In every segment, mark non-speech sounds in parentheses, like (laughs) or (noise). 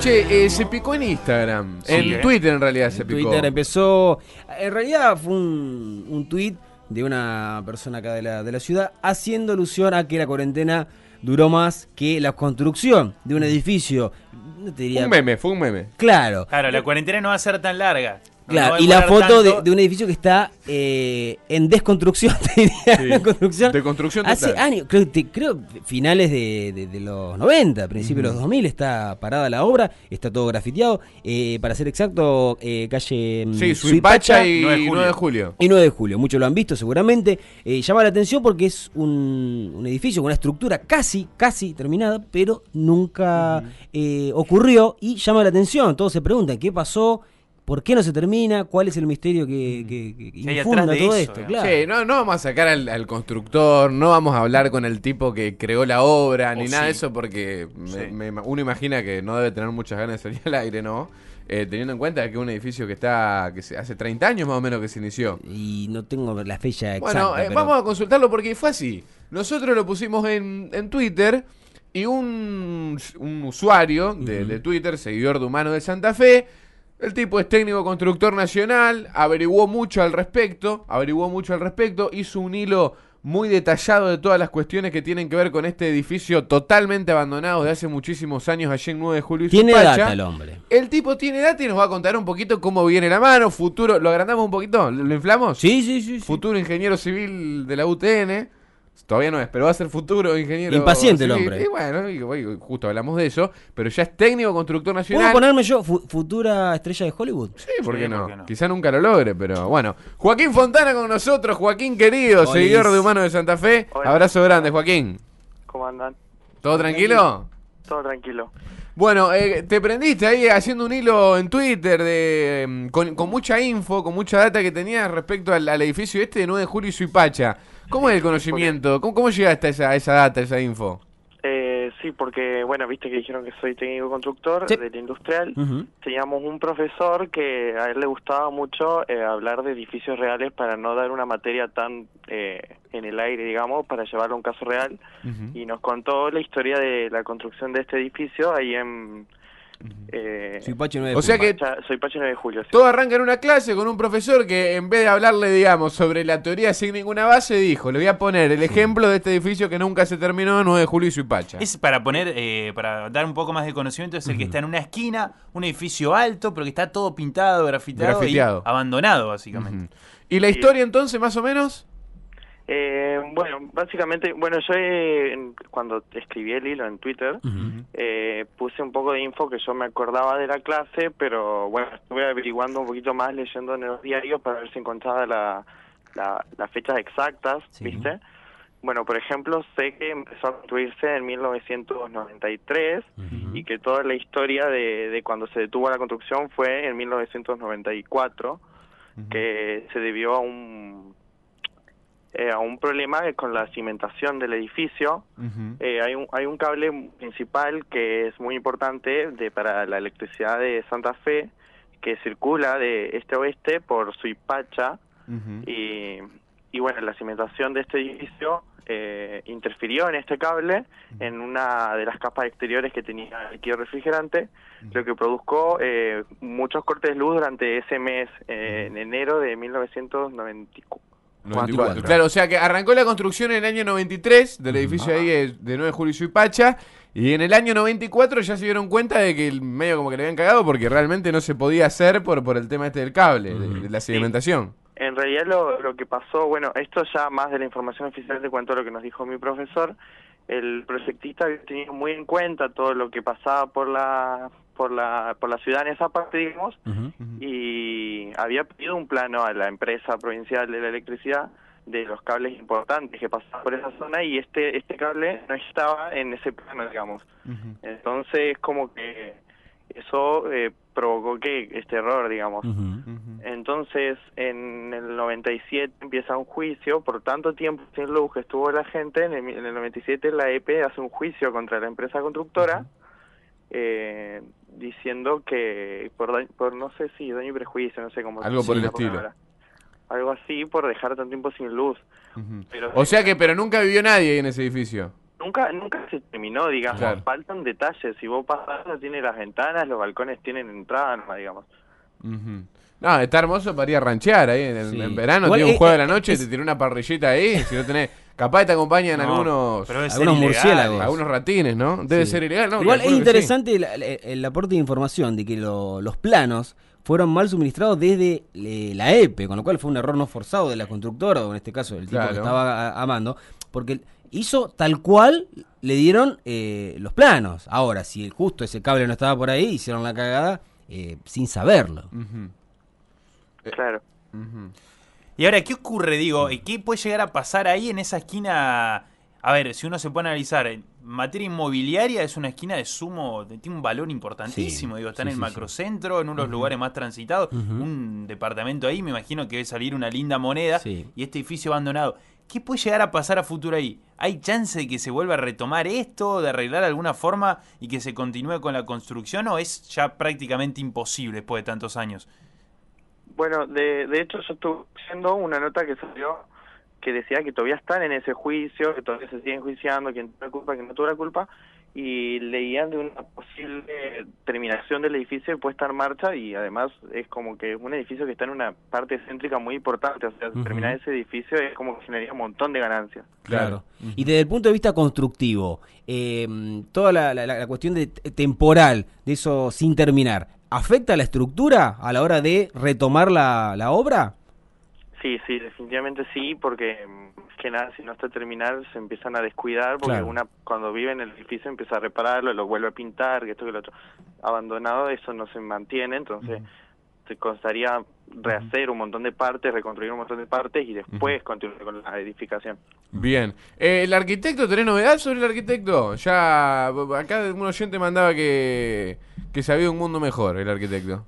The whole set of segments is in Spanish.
Che, eh, se picó en Instagram. Sí, en ¿eh? Twitter en realidad se En picó. Twitter empezó. En realidad fue un, un tweet de una persona acá de la, de la ciudad haciendo alusión a que la cuarentena duró más que la construcción de un edificio. No te diría. Un meme, fue un meme. Claro. Claro, la cuarentena no va a ser tan larga. Claro, y la foto de, un edificio que está eh, en desconstrucción, (laughs) te diría, Sí, en construcción. de construcción Hace total. años, creo, te- creo finales de, de- de los 90, principios de los 2000, está parada la obra, está todo grafiteado. eh, para ser exacto, eh, calle mm, Sí, Suipacha Suipacha y 9 de 9 de julio. y 9 de julio. Muchos lo han visto seguramente. Eh, llama la atención porque es un, un edificio con una estructura casi, casi terminada, pero nunca eh, ocurrió y llama la atención. Todos se preguntan qué pasó, por qué no se termina, cuál es el misterio que, que, que infunda todo eso, esto. Claro. Sí, no, no vamos a sacar al, al constructor, no vamos a hablar con el tipo que creó la obra, ni nada de eso, porque me- Sí. me- uno imagina que no debe tener muchas ganas de salir al aire, ¿no? Eh, teniendo en cuenta que es un edificio que está, que se- hace 30 años más o menos que se inició. Y no tengo la fecha exacta. Bueno, eh, pero- vamos a consultarlo porque fue así. Nosotros lo pusimos en, en Twitter y un, un usuario de, de Twitter, seguidor de Humano de Santa Fe, el tipo es técnico constructor nacional, averiguó mucho al respecto, averiguó mucho al respecto, hizo un hilo muy detallado de todas las cuestiones que tienen que ver con este edificio totalmente abandonado de hace muchísimos años allí en 9 de julio y Tiene data el hombre. El tipo tiene data y nos va a contar un poquito cómo viene la mano, futuro, lo agrandamos un poquito, lo inflamos. Sí, sí, sí. sí. Futuro ingeniero civil de la UTN. Todavía no es, pero va a ser futuro ingeniero. Impaciente el hombre. Y bueno, y, justo hablamos de eso, pero ya es técnico constructor ¿Puedo nacional. ponerme yo fu- futura estrella de Hollywood? Sí, ¿por, Sí, qué no? ¿por qué no? Quizá nunca lo logre, pero bueno. Joaquín Fontana con nosotros, Joaquín querido, Olis. seguidor de Humano de Santa Fe. Hola. Abrazo grande, Joaquín. ¿Cómo andan? ¿Todo tranquilo? Todo tranquilo. Bueno, eh, te prendiste ahí haciendo un hilo en Twitter de mm, con, con mucha info, con mucha data que tenías respecto al, al edificio este de 9 de julio y Suipacha. ¿Cómo es el conocimiento? ¿Cómo, cómo llegaste a esa, a esa data, a esa info? Eh, sí, porque, bueno, viste que dijeron que soy técnico constructor Sí. del industrial. Teníamos un profesor que a él le gustaba mucho eh, hablar de edificios reales para no dar una materia tan eh, en el aire, digamos, para llevarlo a un caso real. Y nos contó la historia de la construcción de este edificio ahí en... eh, Suipacha 9 de O sea julio. que soy Pache 9 de julio. sí. todo arranca en una clase con un profesor que en vez de hablarle, digamos, sobre la teoría sin ninguna base, dijo, le voy a poner el ejemplo de este edificio que nunca se terminó, 9 de julio y Suipacha. Es para poner, eh, para dar un poco más de conocimiento, es el que está en una esquina, un edificio alto, pero que está todo pintado, grafitado, Grafiteado. y abandonado, básicamente. ¿Y la historia entonces, más o menos? Eh, bueno, básicamente, bueno, yo eh, cuando escribí el hilo en Twitter, eh, puse un poco de info que yo me acordaba de la clase, pero bueno, estuve averiguando un poquito más leyendo en los diarios para ver si encontraba la, la- las fechas exactas, Sí. ¿viste? Bueno, por ejemplo, sé que empezó a construirse en 1993 y que toda la historia de, de cuando se detuvo la construcción fue en 1994, que se debió a un eh, a un problema con la cimentación del edificio. Eh, hay, un, hay un cable principal que es muy importante de, para la electricidad de Santa Fe que circula de este a oeste por Suipacha. Y, y bueno, la cimentación de este edificio eh, interfirió en este cable en una de las capas exteriores que tenía líquido refrigerante, lo que produjo eh, muchos cortes de luz durante ese mes, eh, en enero de 1994. 94. Claro, o sea que arrancó la construcción en el año 93 del edificio ahí de, de 9 de julio y Suipacha. Y en el año 94 ya se dieron cuenta de que el medio como que le habían cagado porque realmente no se podía hacer por, por el tema este del cable, de, de la sedimentación. En realidad lo, lo que pasó, bueno, esto ya más de la información oficial te cuento lo que nos dijo mi profesor. El proyectista había tenido muy en cuenta todo lo que pasaba por la por la por la ciudad en esa parte, digamos, y había pedido un plano a la empresa provincial de la electricidad de los cables importantes que pasaban por esa zona y este este cable no estaba en ese plano, digamos. Entonces, como que eso eh, provocó que este error, digamos. Entonces, en el 97 empieza un juicio, por tanto tiempo sin luz que estuvo la gente, en el, en el 97 la EP hace un juicio contra la empresa constructora, eh, diciendo que, por, por no sé si daño y prejuicio, no sé cómo Algo por el estilo. palabra. Algo así por dejar tanto tiempo sin luz. Pero O sea que, pero nunca vivió nadie ahí en ese edificio. nunca nunca se terminó, digamos. Claro. Faltan detalles. Si vos pasás, no tiene las ventanas, los balcones tienen entrada, digamos. No, está hermoso para ir a ranchear ahí en, el- Sí. en verano. Igual, tiene un eh, juego de la noche, es- te tiene una parrillita ahí. Si no tenés. Capaz te acompañan No, algunos. pero debe ser algunos ilegal. murciélagos. Algunos ratines, ¿no? Debe Sí. ser ilegal, ¿no? Igual es sí. interesante el, aporte de información de que lo- los planos fueron mal suministrados desde eh, la EPE, con lo cual fue un error no forzado de la constructora, o en este caso el tipo Claro. que estaba a- amando, porque hizo tal cual le dieron eh, los planos. Ahora, si justo ese cable no estaba por ahí, hicieron la cagada eh, sin saberlo. Ujú, Claro. Y ahora, ¿qué ocurre? Digo, ¿y ¿qué puede llegar a pasar ahí en esa esquina? A ver, si uno se pone a analizar, en materia inmobiliaria es una esquina de sumo, tiene un valor importantísimo. Sí, Digo, está sí, en el sí, sí. macrocentro, en uno de los lugares más transitados. Un departamento ahí, me imagino que debe salir una linda moneda. Sí. Y este edificio abandonado. ¿Qué puede llegar a pasar a futuro ahí? ¿Hay chance de que se vuelva a retomar esto, de arreglar de alguna forma y que se continúe con la construcción? ¿O es ya prácticamente imposible después de tantos años? Bueno, de, de hecho yo estuve viendo una nota que salió que decía que todavía están en ese juicio, que todavía se siguen juiciando, quién tuvo la culpa, quién no tuvo la culpa, y leían de una posible terminación del edificio y puesta en marcha, y además es como que es un edificio que está en una parte céntrica muy importante, o sea, terminar ese edificio es como que generaría un montón de ganancias. Claro. Y desde el punto de vista constructivo, eh, toda la, la- la cuestión de temporal de eso sin terminar, ¿afecta a la estructura a la hora de retomar la, la obra? Sí, sí, definitivamente sí, porque mm, más que nada si no está terminado se empiezan a descuidar porque Claro. una cuando vive en el edificio empieza a repararlo, lo vuelve a pintar, que esto que lo otro. Abandonado eso no se mantiene, entonces te costaría rehacer un montón de partes, reconstruir un montón de partes y después continuar con la edificación. Bien. Eh, ¿El arquitecto, tenés novedad sobre el arquitecto? Ya, acá un oyente mandaba que, que sabía un mundo mejor, el arquitecto.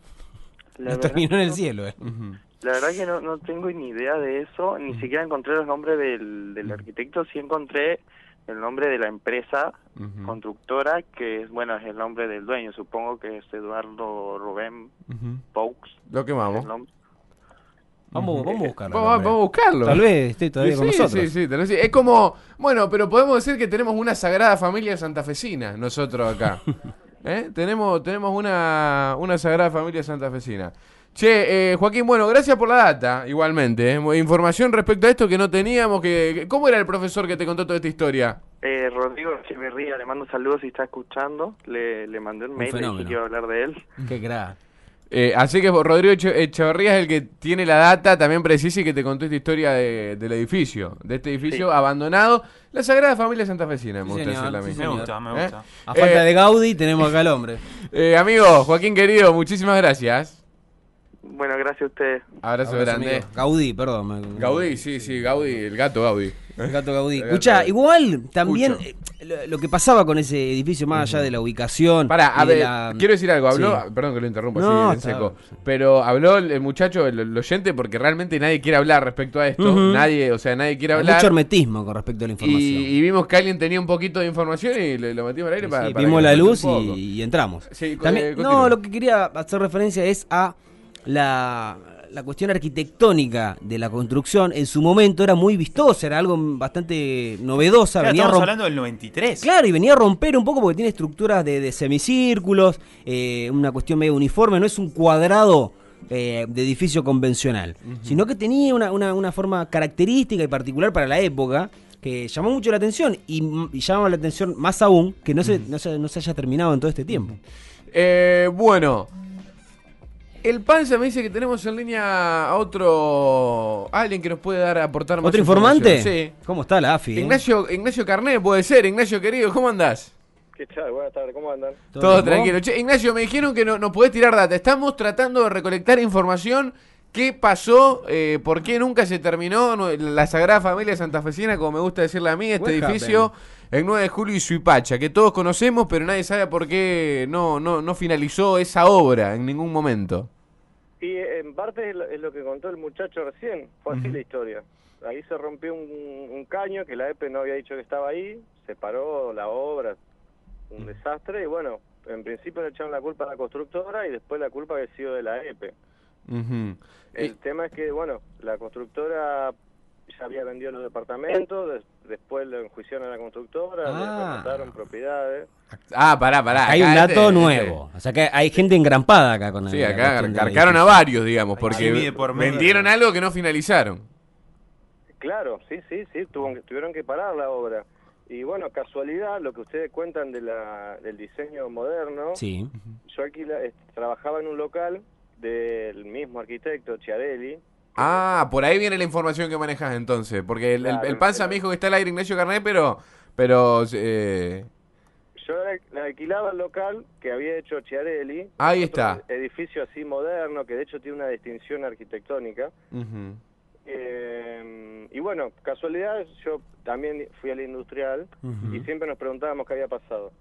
La terminó en el cielo. eh. La verdad que no, no tengo ni idea de eso, ni siquiera encontré los nombres del, del arquitecto, sí encontré el nombre de la empresa constructora, que es, bueno, es el nombre del dueño, supongo que es Eduardo Rubén. Paux. Lo quemamos. Vamos, vamos a buscarlo. Vamos, vamos a buscarlo. Tal vez esté todavía sí, con nosotros. Sí, sí, tal vez sí. Es como, bueno, pero podemos decir que tenemos una sagrada familia santafesina nosotros acá. (laughs) ¿Eh? Tenemos, tenemos una, una sagrada familia santafesina. Che, eh, Joaquín, bueno, gracias por la data, igualmente. ¿eh? Información respecto a esto que no teníamos. Que, que- ¿Cómo era el profesor que te contó toda esta historia? Eh, Rodrigo Echeverría, le mando saludos si está escuchando. Le, le mandé un Un mail, iba a hablar de él. Qué crack. Eh, así que Rodrigo Eche- Echeverría es el que tiene la data también precisa y que te contó esta historia de- del edificio, de este edificio Sí. abandonado. La Sagrada Familia Santafesina, me Sí, gusta señor, sí, Me gusta, me ¿Eh? gusta. A falta Eh, de Gaudí tenemos acá al hombre. (laughs) Eh, amigo, Joaquín querido, muchísimas gracias. Bueno, gracias a ustedes. Abrazo, Abrazo, grande. amigo. Gaudí, perdón. Gaudí, sí, sí, Gaudí, el gato Gaudí. El gato Gaudí. Escucha, igual también eh, lo, lo que pasaba con ese edificio, más allá de la ubicación. Pará, a y ver, la- quiero decir algo, habló, Sí. perdón que lo interrumpa No, así en seco, pero habló el, el muchacho, el, el oyente, porque realmente nadie quiere hablar respecto a esto, Ujú. nadie, o sea, nadie quiere Hay hablar. mucho hermetismo con respecto a la y, información. y vimos que alguien tenía un poquito de información y le- lo metimos al aire Sí, para, para vimos la luz y, y entramos. Sí, También- eh, no, lo que quería hacer referencia es a la, la cuestión arquitectónica de la construcción. En su momento era muy vistosa, era algo bastante novedosa. Claro, venía estamos hablando del 93. Claro, y venía a romper un poco porque tiene estructuras de, de semicírculos, eh, una cuestión medio uniforme, no es un cuadrado eh, de edificio convencional, sino que tenía una, una- una forma característica y particular para la época que llamó mucho la atención y, y llama la atención más aún que no se, no se, no se haya terminado en todo este tiempo. Eh, bueno, el Panza me dice que tenemos en línea a otro, alguien que nos puede dar, aportar más ¿Otro informante? Sí. ¿Cómo está la AFI? eh? Ignacio, Ignacio Carné, puede ser. Ignacio querido, ¿cómo andás? ¿Qué tal? Buenas tardes, ¿cómo andan? Todo, bien, tranquilo. Che, Ignacio, me dijeron que no, no podés tirar data. Estamos tratando de recolectar información. ¿Qué pasó? Eh, ¿Por qué nunca se terminó la Sagrada Familia Santafesina, como me gusta decirle a mí, este What edificio, el 9 de julio y Suipacha, que todos conocemos, pero nadie sabe por qué no, no, no finalizó esa obra en ningún momento? Y eh, en parte es lo, es lo que contó el muchacho recién, fue así la historia. Ahí se rompió un, un caño que la EPE no había dicho que estaba ahí, se paró la obra, un desastre, y bueno, en principio le echaron la culpa a la constructora y después la culpa había sido de la EPE. Ujú. El Y- tema es que, bueno, la constructora ya había vendido los departamentos, des- después lo enjuiciaron a la constructora, Ah. le remataron propiedades. Ah, pará, pará. hay un dato este- nuevo. O sea que hay gente engrampada acá con Sí, la acá carcaron a varios, digamos, porque por vendieron algo que no finalizaron. Claro, sí, sí, sí, tuvo- tuvieron que parar la obra. Y bueno, casualidad, lo que ustedes cuentan de la, del diseño moderno, Sí. yo alquila, eh, trabajaba en un local del mismo arquitecto, Chiarelli. Ah, por ahí viene la información que manejas entonces. Porque el, el- Claro, el Panza el- me dijo que está al aire Ignacio Carnet, pero. Pero. eh, Yo le alquilaba el local que había hecho Chiarelli. Ahí está. Edificio así moderno, que de hecho tiene una distinción arquitectónica. Eh, y bueno, casualidad, yo también fui al industrial y siempre nos preguntábamos qué había pasado.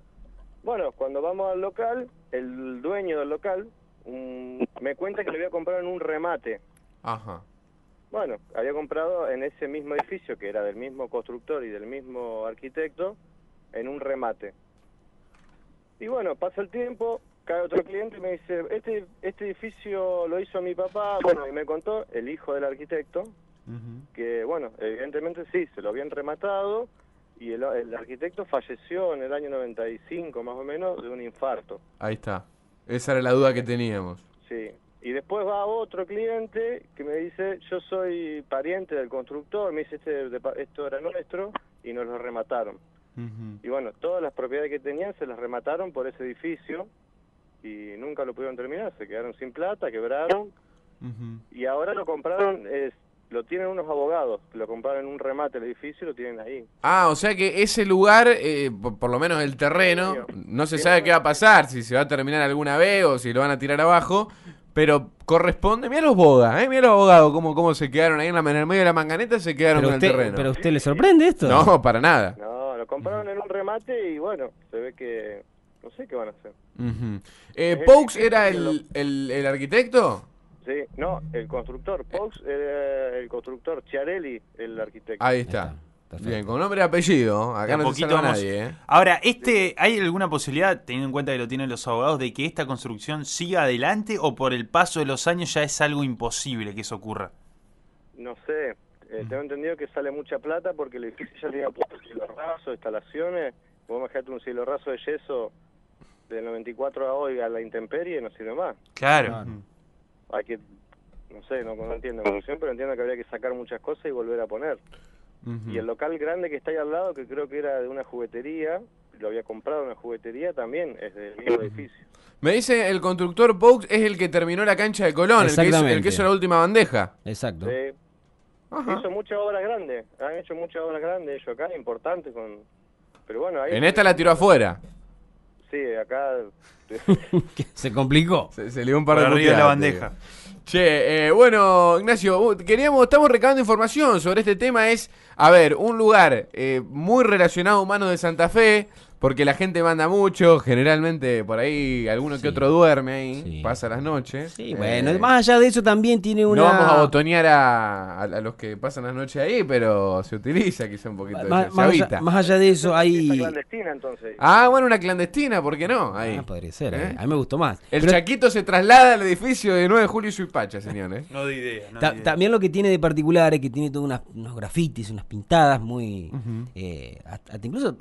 Bueno, cuando vamos al local, el dueño del local mm, me cuenta que le había comprado en un remate. Ajá. Bueno, había comprado en ese mismo edificio, que era del mismo constructor y del mismo arquitecto, en un remate. Y bueno, pasa el tiempo, cae otro cliente y me dice, este, este edificio lo hizo mi papá, bueno, y me contó el hijo del arquitecto, que bueno, evidentemente sí, se lo habían rematado y el, el arquitecto falleció en el año 95 más o menos de un infarto. Ahí está. Esa era la duda que teníamos. Sí. Y después va otro cliente que me dice, yo soy pariente del constructor, me dice, este, esto era nuestro y nos lo remataron. Y bueno, todas las propiedades que tenían se las remataron por ese edificio y nunca lo pudieron terminar, se quedaron sin plata, quebraron y ahora lo compraron, es, lo tienen unos abogados, lo compraron en un remate el edificio y lo tienen ahí. Ah, o sea que ese lugar, eh, por, por lo menos el terreno, no se sabe qué va a pasar, si se va a terminar alguna vez o si lo van a tirar abajo, pero corresponde, mira los bogas, eh, mira los abogados, cómo, cómo se quedaron ahí en, la, en el medio de la manganeta, se quedaron Pero con usted, el terreno. pero a usted le sorprende esto? No, para nada. No, lo compraron en un remate y bueno, se ve que no sé qué van a hacer. Eh, Es ¿Paux difícil era el, el arquitecto? Sí, no, el constructor, Pox era el constructor, Chiarelli el arquitecto. Ahí está. está, perfecto. Bien, con nombre y apellido. Acá no se poquito salva vamos- nadie, ¿eh? Ahora, este, ¿hay alguna posibilidad, teniendo en cuenta que lo tienen los abogados, de que esta construcción siga adelante o por el paso de los años ya es algo imposible que eso ocurra? No sé, eh, tengo entendido que sale mucha plata porque el edificio ya le había puesto cielo raso, instalaciones. Vos imagínate un cielo raso de yeso del 94 a hoy a la intemperie, no sirve más. Claro. Hay que, no sé, no, no entiendo pero entiendo que habría que sacar muchas cosas y volver a poner. Y el local grande que está ahí al lado, que creo que era de una juguetería, lo había comprado una juguetería, también es del mismo edificio. Me dice el constructor Paux es el que terminó la cancha de Colón, el que, hizo, el Exactamente. que hizo la última bandeja. Exacto. Sí. Ajá. Hizo muchas obras grandes, han hecho muchas obras grandes ellos acá, importantes con... Pero bueno, ahí... En esta la tiró afuera. Sí, acá... (laughs) Se complicó. Se, se le dio un par Por de arriba de la bandeja. Che, eh, bueno, Ignacio, uh, queríamos, estamos recabando información sobre este tema. Es, a ver, un lugar eh, muy relacionado a Humanos de Santa Fe, porque la gente manda mucho, generalmente por ahí alguno que otro duerme ahí, Sí. pasa las noches. Sí, Eh, bueno, más allá de eso también tiene una... No vamos a botonear a, a- a los que pasan las noches ahí, pero se utiliza quizá un poquito. de más, se más allá, habita. más allá de eso hay... clandestina entonces. Ah, bueno, una clandestina, ¿por qué no? Ahí. Ah, podría ser, ¿Eh? eh. a mí me gustó más. El Pero Chaquito se traslada al edificio de 9 de julio y Suipacha, señor. ¿eh? No de idea. No ta- de idea. también lo que tiene de particular es que tiene todos unas- unos grafitis, unas pintadas muy... eh, hasta, hasta incluso...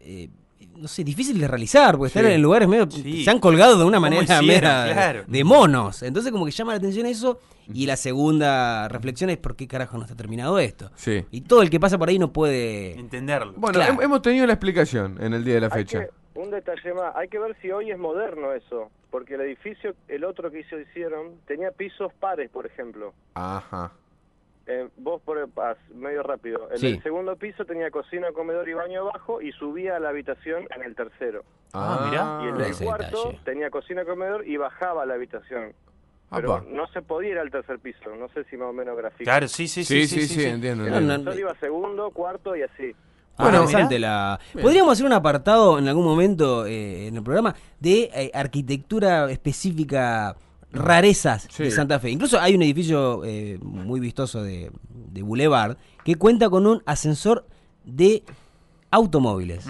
eh, no sé, difícil de realizar, porque Sí. están en lugares medio... Sí. Se han colgado de una ¿Cómo manera hicieron? Claro. de monos. Entonces como que llama la atención eso. Y la segunda reflexión es por qué carajo no está terminado esto. Sí. Y todo el que pasa por ahí no puede... Entenderlo. Bueno, Claro. hemos tenido la explicación en el día de la fecha. que- un detalle más, hay que ver si hoy es moderno eso, porque el edificio, el otro que hizo, hicieron, tenía pisos pares, por ejemplo. Ajá. Eh, vos por el pas, medio rápido. El, Sí. el segundo piso tenía cocina, comedor y baño abajo y subía a la habitación en el tercero. Ah, mirá. Y el del ese cuarto detalle. tenía cocina, comedor y bajaba a la habitación. Pero Apa. no se podía ir al tercer piso, no sé si más o menos grafica. Claro, sí, sí, Sí, sí. sí, sí, entiendo. El No, no, iba segundo, cuarto y así. Ah, Bueno, interesante la... Podríamos hacer un apartado en algún momento eh, en el programa de eh, arquitectura específica, rarezas Sí. de Santa Fe. Incluso hay un edificio eh, muy vistoso de, de Boulevard que cuenta con un ascensor de automóviles.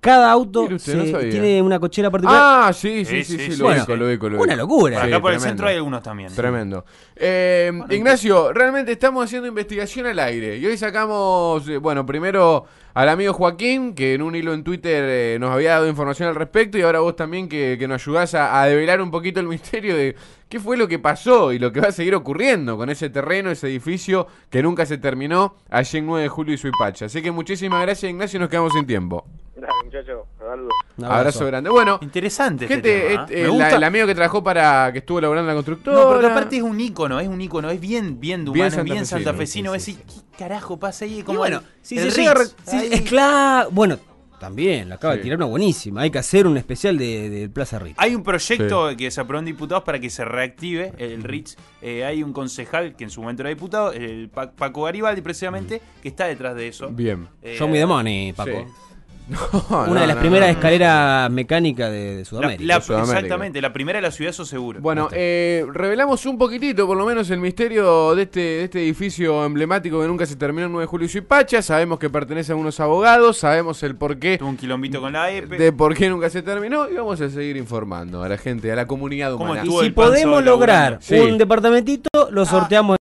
Cada auto usted, se- tiene una cochera particular. Ah, sí, sí, Sí, sí, sí, sí, sí, lo Bueno, ubico, lo ubico, lo una locura. Por acá por el centro hay algunos también. Tremendo. Eh, Ignacio, realmente estamos haciendo investigación al aire. Y hoy sacamos, eh, bueno, primero al amigo Joaquín, que en un hilo en Twitter eh, nos había dado información al respecto, y ahora vos también que, que nos ayudás a, a develar un poquito el misterio de qué fue lo que pasó y lo que va a seguir ocurriendo con ese terreno, ese edificio que nunca se terminó allí en 9 de julio y Suipacha. Así que muchísimas gracias, Ignacio, y nos quedamos sin tiempo. Dale, muchachos, saludos. Un Abrazo, grande. Bueno, Interesante este gente, tema, este, ¿eh? eh, Me la- el amigo que trabajó para, que estuvo laburando en la constructora. No, porque aparte es un ícono, es un ícono, es bien, bien de humano, bien santafesino, sí, Es sí, decir, ¿qué carajo pasa ahí? Y Como bueno, el- si se llega si- es claro. Bueno, también, la acaba Sí. de tirar una buenísima. Hay que hacer un especial de, de Plaza Ritz. Hay un proyecto que se aprobó en diputados para que se reactive el Ritz. Eh, hay un concejal que en su momento era diputado, el Pa- Paco Garibaldi precisamente, que está detrás de eso. Bien. Eh, Show me the money, Paco. Sí. (laughs) No, Una no, de las no, primeras no. escaleras mecánicas de, Sudamérica. la- De Sudamérica. exactamente, la primera de la ciudad, eso seguro. Bueno, eh, revelamos un poquitito, por lo menos, el misterio de este, de este edificio emblemático que nunca se terminó en 9 de julio y Suipacha. Sabemos que pertenece a unos abogados, sabemos el porqué Tuvo un quilombito con la EPE. de por qué nunca se terminó y vamos a seguir informando a la gente, a la comunidad ¿Cómo humana. y si podemos lograr Sí. un departamentito, lo sorteamos